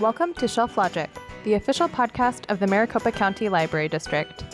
Welcome to Shelf Logic, the official podcast of the Maricopa County Library District.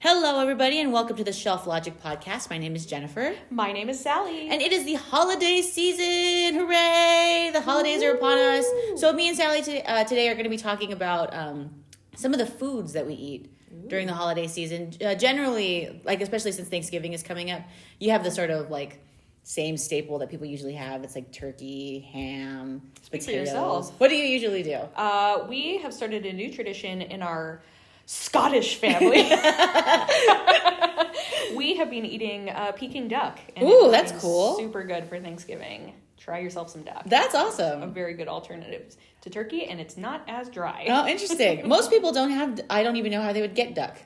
Hello, everybody, and welcome to the Shelf Logic podcast. My name is Jennifer, My name is Sally. and it is the holiday season. Hooray! The holidays are upon us. So, me and Sally today, uh, today are going to be talking about um, some of the foods that we eat during the holiday season. Uh, generally, like especially since Thanksgiving is coming up, you have the sort of like same staple that people usually have. It's like turkey, ham, Speak potatoes. What do you usually do? uh, we have started a new tradition in our Scottish family. we have been eating uh, Peking duck. and Ooh, it's cool. Super good for Thanksgiving. Try yourself some duck. That's awesome. a very good alternative to turkey, and it's not as dry. Oh, interesting. Most people don't have. I don't even know how they would get duck.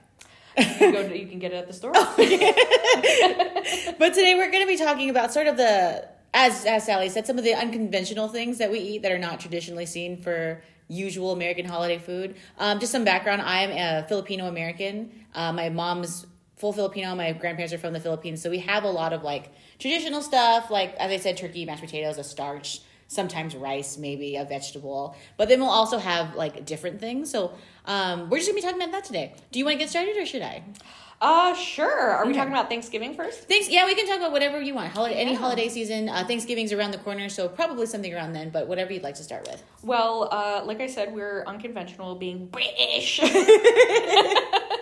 you, can go to, you can get it at the store. But today we're going to be talking about sort of the, as as Sally said, some of the unconventional things that we eat that are not traditionally seen for usual American holiday food. Um, just some background: I am a Filipino American. Uh, my mom's full Filipino. My grandparents are from the Philippines, so we have a lot of like traditional stuff, like as I said, turkey, mashed potatoes, a starch. Sometimes rice, maybe a vegetable, but then we'll also have like different things. So um, we're just gonna be talking about that today. Do you want to get started, or should I? Uh, sure. Are we talking about Thanksgiving first? Thanks. Yeah, we can talk about whatever you want. Holiday, any holiday season. Uh, Thanksgiving's around the corner, so probably something around then. But whatever you'd like to start with. Well, uh, like I said, we're unconventional, being British.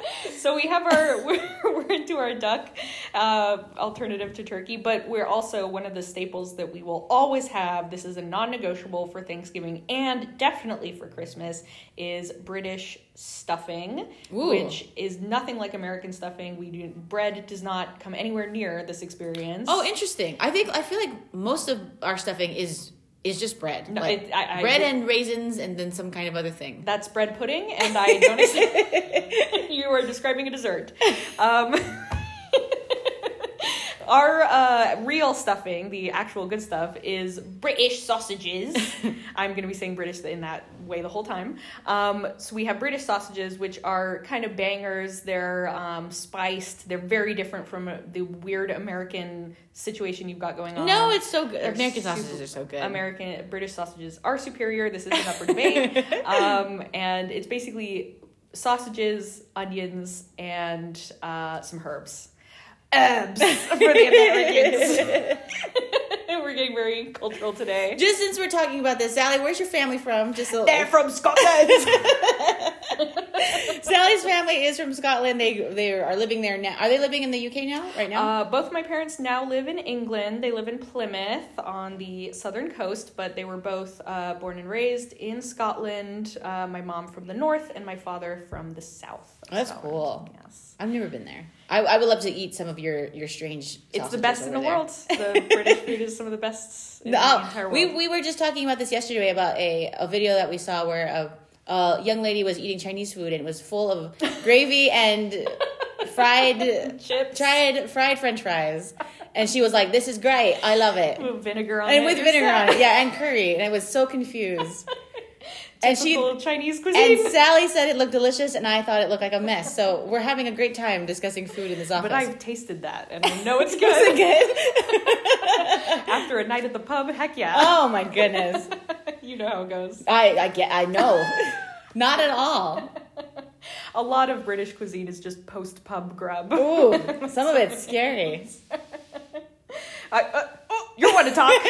so we have our we're, we're into our duck uh, alternative to turkey, but we're also one of the staples that we will always have. This is a non-negotiable for Thanksgiving and definitely for Christmas. Is British stuffing, Ooh. which is nothing like American stuffing. We do bread does not come anywhere near this experience. Oh, interesting. I think I feel like most of our stuffing is is just bread, No, like it- I- I bread agree. and raisins, and then some kind of other thing. That's bread pudding, and I don't. You are describing a dessert. Um, our uh, real stuffing, the actual good stuff, is British sausages. I'm going to be saying British in that way the whole time. Um, so we have British sausages, which are kind of bangers. They're um, spiced. They're very different from the weird American situation you've got going on. no, it's so good. They're American super- sausages are so good. American British sausages are superior. This is an upper debate, um, and it's basically sausages, onions, and uh, some herbs. Herbs for the Americans. We're getting very cultural today. just since we're talking about this, Sally, where's your family from? Just a, They're from Scotland. Sally's family is from Scotland. They they are living there now. Are they living in the UK now? Right now? Uh, both my parents now live in England. They live in Plymouth on the southern coast, but they were both uh, born and raised in Scotland. Uh, my mom from the north, and my father from the south. Oh, that's Scotland. cool. Yes. I've never been there. I, I would love to eat some of your your strange. It's the best in the there. world. The British food is some of the best in the Oh, entire world. we we were just talking about this yesterday about a, a video that we saw where a, a young lady was eating Chinese food and it was full of gravy and fried Chips. fried fried French fries, and she was like, "This is great, I love it." with vinegar on And it. with vinegar set. on it, yeah, and curry, and I was so confused. and she Chinese cuisine. and Sally said it looked delicious, and I thought it looked like a mess. So we're having a great time discussing food in this office. but I've tasted that and I know it's good. it good? After a night at the pub, heck yeah. oh my goodness. you know how it goes. I I get I know. Not at all. A lot of British cuisine is just post pub grub. Ooh, some of it's scary. I, uh, you want to talk?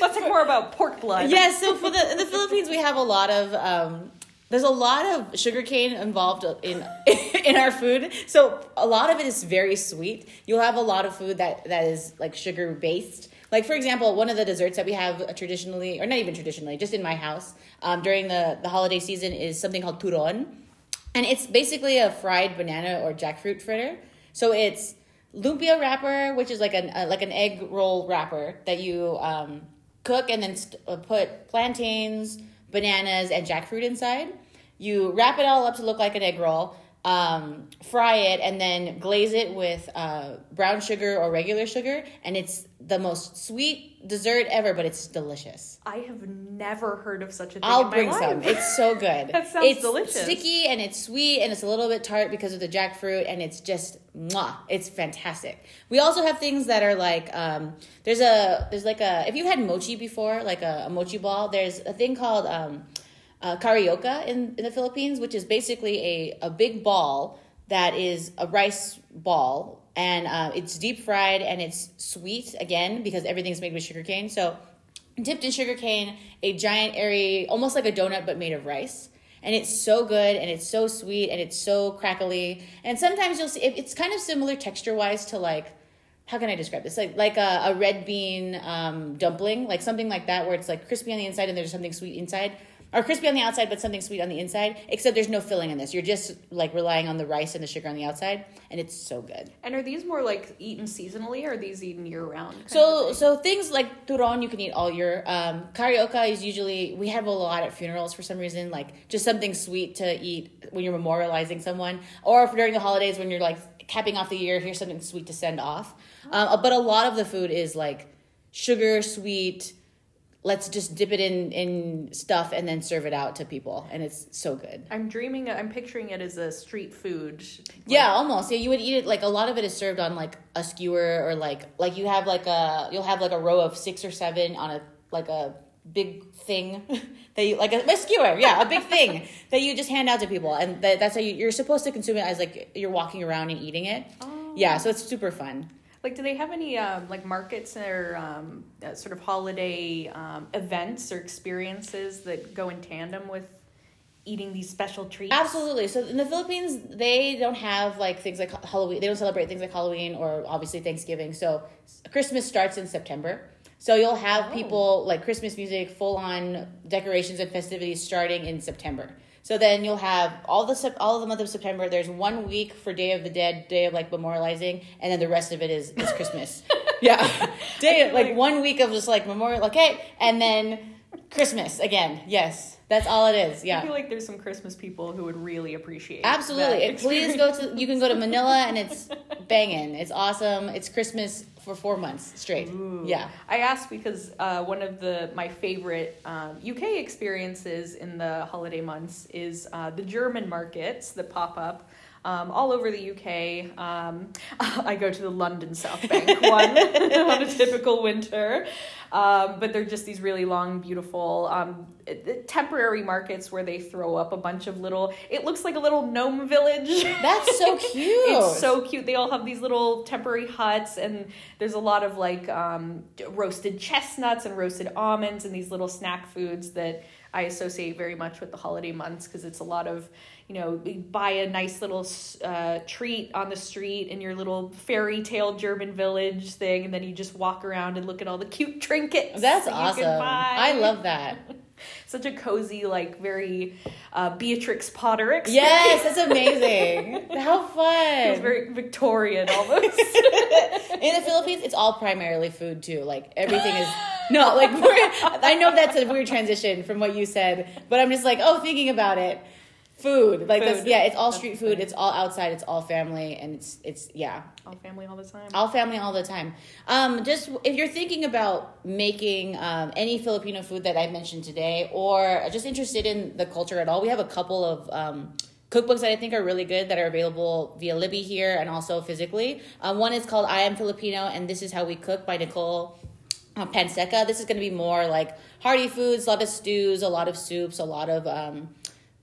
Let's talk more about pork blood. Yes, so for the in the Philippines we have a lot of um there's a lot of sugarcane involved in in our food. So a lot of it is very sweet. You'll have a lot of food that that is like sugar based. Like for example, one of the desserts that we have traditionally, or not even traditionally, just in my house um, during the the holiday season is something called turon, and it's basically a fried banana or jackfruit fritter. So it's lumpia wrapper, which is like an uh, like an egg roll wrapper that you um, cook and then st- uh, put plantains, bananas, and jackfruit inside. You wrap it all up to look like an egg roll. Um, fry it, and then glaze it with uh, brown sugar or regular sugar, and it's the most sweet dessert ever, but it's delicious. I have never heard of such a thing. I'll bring life. some. It's so good. That sounds it's delicious. Sticky and it's sweet and it's a little bit tart because of the jackfruit and it's just mwah. It's fantastic. We also have things that are like um, there's a there's like a if you've had mochi before like a, a mochi ball there's a thing called um, uh, carioca in in the Philippines which is basically a a big ball that is a rice ball and uh, it's deep fried and it's sweet again because everything's made with sugarcane so dipped in sugarcane, a giant airy, almost like a donut but made of rice. And it's so good and it's so sweet and it's so crackly. And sometimes you'll see it's kind of similar texture wise to like how can I describe this? Like like a, a red bean um, dumpling, like something like that, where it's like crispy on the inside and there's something sweet inside, or crispy on the outside but something sweet on the inside. Except there's no filling in this. You're just like relying on the rice and the sugar on the outside, and it's so good. And are these more like eaten seasonally, or are these eaten year round? So so things like turon you can eat all year. Um, carioca is usually we have a lot at funerals for some reason, like just something sweet to eat when you're memorializing someone, or if during the holidays when you're like capping off the year, here's something sweet to send off. Um, but a lot of the food is like sugar sweet. Let's just dip it in in stuff and then serve it out to people, and it's so good. I'm dreaming. I'm picturing it as a street food. Yeah, almost. Yeah, you would eat it like a lot of it is served on like a skewer or like like you have like a you'll have like a row of six or seven on a like a big thing that you like a, a skewer. Yeah, a big thing that you just hand out to people, and that, that's how you, you're supposed to consume it as like you're walking around and eating it. Oh. Yeah, so it's super fun. Like, do they have any um, like markets or um, uh, sort of holiday um, events or experiences that go in tandem with eating these special treats? Absolutely. So in the Philippines, they don't have like things like Halloween. They don't celebrate things like Halloween or obviously Thanksgiving. So Christmas starts in September. So you'll have people like Christmas music, full on decorations and festivities starting in September. So then you'll have all the all of the month of September. There's one week for Day of the Dead, Day of like memorializing, and then the rest of it is is Christmas. yeah, day like, like- one week of just like memorial. Okay, and then Christmas again. Yes, that's all it is. Yeah. I feel like there's some Christmas people who would really appreciate. It. Absolutely. Please go to. You can go to Manila, and it's banging. It's awesome. It's Christmas for four months straight. Yeah. I asked because uh, one of the my favorite um, UK experiences in the holiday months is uh, the German markets that pop up. Um, all over the UK. Um, I go to the London South Bank one on a typical winter. Um, but they're just these really long, beautiful, um, temporary markets where they throw up a bunch of little, it looks like a little gnome village. That's so cute. It's so cute. They all have these little temporary huts, and there's a lot of like um, roasted chestnuts and roasted almonds and these little snack foods that I associate very much with the holiday months because it's a lot of, you know, you buy a nice little uh, treat on the street in your little fairy tale German village thing, and then you just walk around and look at all the cute trinkets. That's that awesome. I love that. Such a cozy, like very uh, Beatrix Potter experience. Yes, that's amazing. How fun! It's very Victorian almost. In the Philippines, it's all primarily food too. Like everything is no, like we're, I know that's a weird transition from what you said, but I'm just like, oh, thinking about it, food. Like that's Food. yeah, it's all That's street food. thing. It's all outside. It's all family, and it's it's yeah. all family all the time. all family all the time um, just if you're thinking about making um, any filipino food that i mentioned today or just interested in the culture at all we have a couple of um, cookbooks that i think are really good that are available via libby here and also physically um, one is called i am filipino and this is how we cook by nicole uh, Ponseca. This is going to be more like hearty foods, a lot of stews, a lot of soups, a lot of um,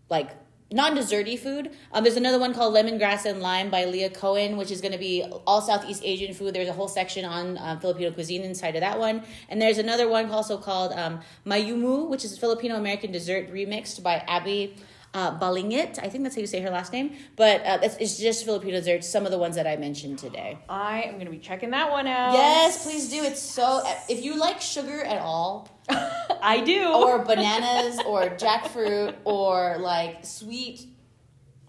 like non-desserty food. Um, there's another one called Lemongrass and Lime by Leah Cohen, which is going to be all Southeast Asian food. There's a whole section on um, Filipino cuisine inside of that one. And there's another one also called um, Mayumu, which is Filipino American dessert remixed by Abi uh, Balingit. I think that's how you say her last name. But uh, that's, it's just Filipino desserts, some of the ones that I mentioned today. I am gonna be checking that one out. Yes, please do. It's so. If you like sugar at all, I do. or bananas or jackfruit or like sweet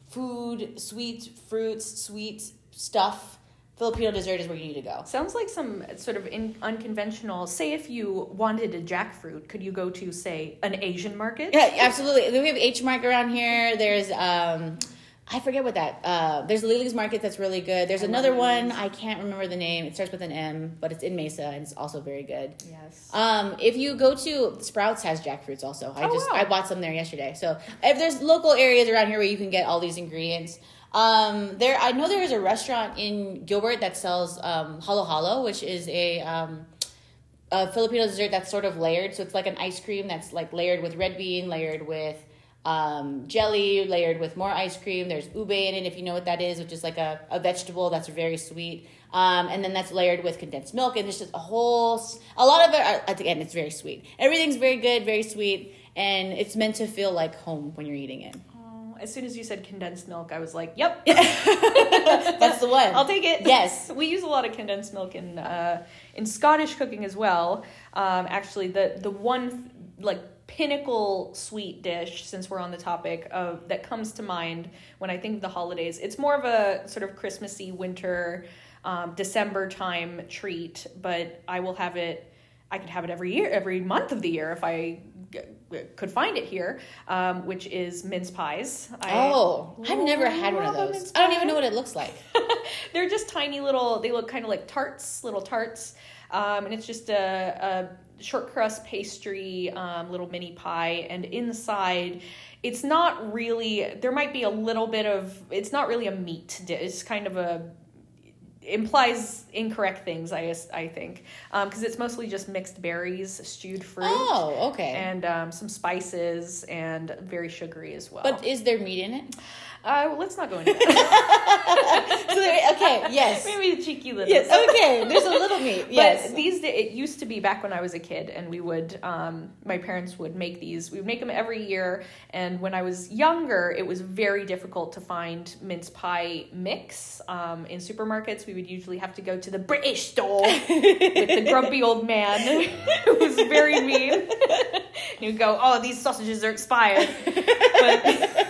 food, sweet fruits, sweet stuff. Filipino dessert is where you need to go. Sounds like some sort of in, unconventional. Say, if you wanted a jackfruit, could you go to say an Asian market? Yeah, absolutely. We have H Mart around here. There's um I forget what that. Uh, there's Lee Lee's Market that's really good. There's I another one I can't remember the name. It starts with an M, but it's in Mesa and it's also very good. Yes. Um, if you go to Sprouts has jackfruits also. I Oh, just wow. I bought some there yesterday. So if there's local areas around here where you can get all these ingredients. Um, there I know there is a restaurant in Gilbert that sells um, halo halo, which is a um, a Filipino dessert that's sort of layered. So it's like an ice cream that's like layered with red bean, layered with um, jelly, layered with more ice cream. There's ube in it, if you know what that is, which is like a, a vegetable that's very sweet. Um, and then that's layered with condensed milk, and there's just a whole, a lot of it. Again, it's very sweet. Everything's very good, very sweet, and it's meant to feel like home when you're eating it. As soon as you said condensed milk, I was like, "Yep, That's the one. I'll take it." Yes. we use a lot of condensed milk in uh, in Scottish cooking as well. Um, actually, the the one like pinnacle sweet dish, since we're on the topic of that comes to mind when I think of the holidays, it's more of a sort of Christmassy winter, um, December time treat. But I will have it. I could have it every year, every month of the year if I could find it here, um, which is mince pies. I Oh, I've never had one of those. I don't even know what it looks like. They're just tiny little. They look kind of like tarts, little tarts, um, and it's just a, a short crust pastry, um, little mini pie, and inside. It's not really. There might be a little bit of. It's not really a meat. dish. It's kind of a implies incorrect things. I I think because it's mostly just mixed berries, stewed fruit, Oh, okay. and um, some spices, and very sugary as well. but is there meat in it? Uh, let's not go into that. So there, okay, yes. Maybe a cheeky little. Yes, okay. There's a little meat. Yes. But these days, it used to be back when I was a kid, and we would, um, my parents would make these. We would make them every year. And when I was younger, it was very difficult to find mince pie mix um, in supermarkets. We would usually have to go to the British store with the grumpy old man who was very mean. he would go, "Oh, these sausages are expired." But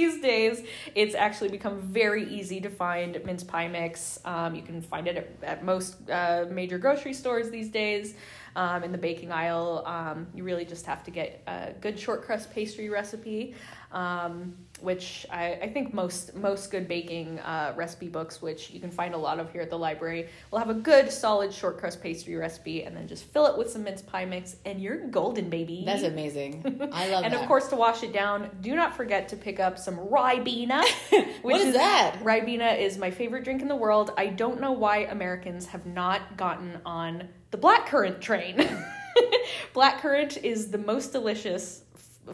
these days it's actually become very easy to find mince pie mix. Um, you can find it at, at most uh, major grocery stores these days um, in the baking aisle. Um, you really just have to get a good short crust pastry recipe. Um, which I, I think most most good baking uh, recipe books which you can find a lot of here at the library will have a good solid short crust pastry recipe and then just fill it with some mince pie mix and you're golden baby That's amazing. I love that. and that. of course, to wash it down, do not forget to pick up some Ribena. What is that? Ribena is my favorite drink in the world. I don't know why Americans have not gotten on the blackcurrant train. blackcurrant is the most delicious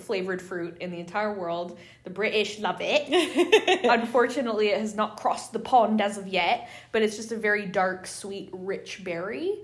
flavored fruit in the entire world. The British love it. Unfortunately, it has not crossed the pond as of yet, but it's just a very dark, sweet, rich berry.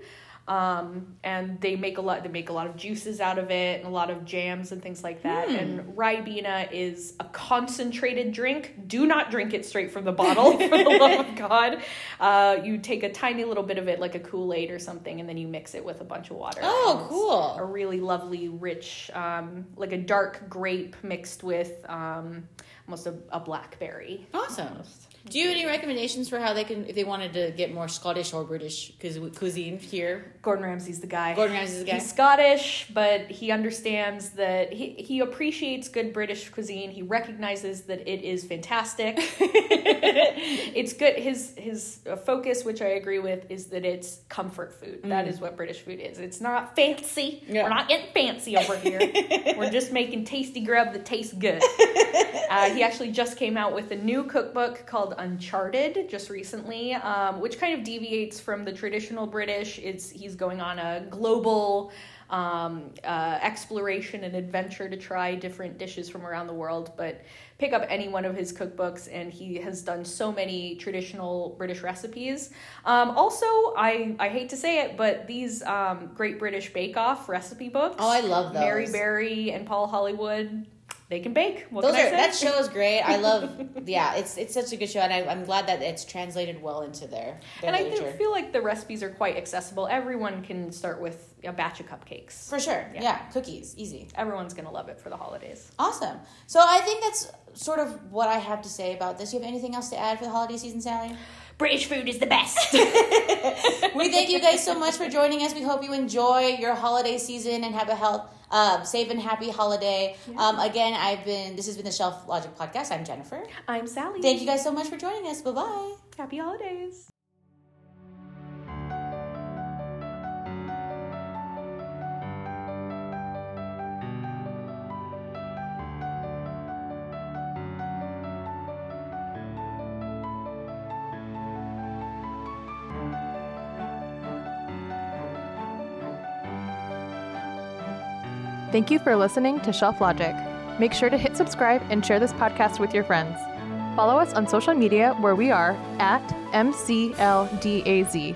Um, and they make a lot. They make a lot of juices out of it, and a lot of jams and things like that. And Ribena is a concentrated drink. Do not drink it straight from the bottle, for the love of God. Uh, you take a tiny little bit of it, like a Kool Aid or something, and then you mix it with a bunch of water. Oh, it's cool. A really lovely, rich, um, like a dark grape mixed with um, almost a, a blackberry. Awesome. Do you have any recommendations for how they can, if they wanted to get more Scottish or British cu- cuisine here? Gordon Ramsay's the guy. Gordon Ramsay's the guy? He's Scottish, but he understands that he, he appreciates good British cuisine. He recognizes that it is fantastic. it's good. His his focus, which I agree with, is that it's comfort food. That is what British food is. It's not fancy. Mm. Yeah. We're not getting fancy over here. We're just making tasty grub that tastes good. Uh, he actually just came out with a new cookbook called Uncharted just recently, um, which kind of deviates from the traditional British. It's he's going on a global um, uh, exploration and adventure to try different dishes from around the world. But pick up any one of his cookbooks, and he has done so many traditional British recipes. Um, also, I I hate to say it, but these um, Great British Bake Off recipe books. Oh, I love those. Mary Berry and Paul Hollywood. They can bake. What Those can I are that show is great. I love. yeah, it's it's such a good show, and I, I'm glad that it's translated well into their. their and I literature. think, feel like the recipes are quite accessible. Everyone can start with a batch of cupcakes. for sure. Yeah. Yeah. cookies, easy. Everyone's gonna love it for the holidays. Awesome. So I think that's sort of what I have to say about this. You have anything else to add for the holiday season, Sally? British food is the best. we thank you guys so much for joining us. We hope you enjoy your holiday season and have a health Um, safe and happy holiday. Um, again, I've been. This has been the Shelf Logic podcast. I'm Jennifer. I'm Sally. Thank you guys so much for joining us. Bye bye. Happy holidays. Thank you for listening to Shelf Logic. Make sure to hit subscribe and share this podcast with your friends. Follow us on social media where we are at MCLDAZ.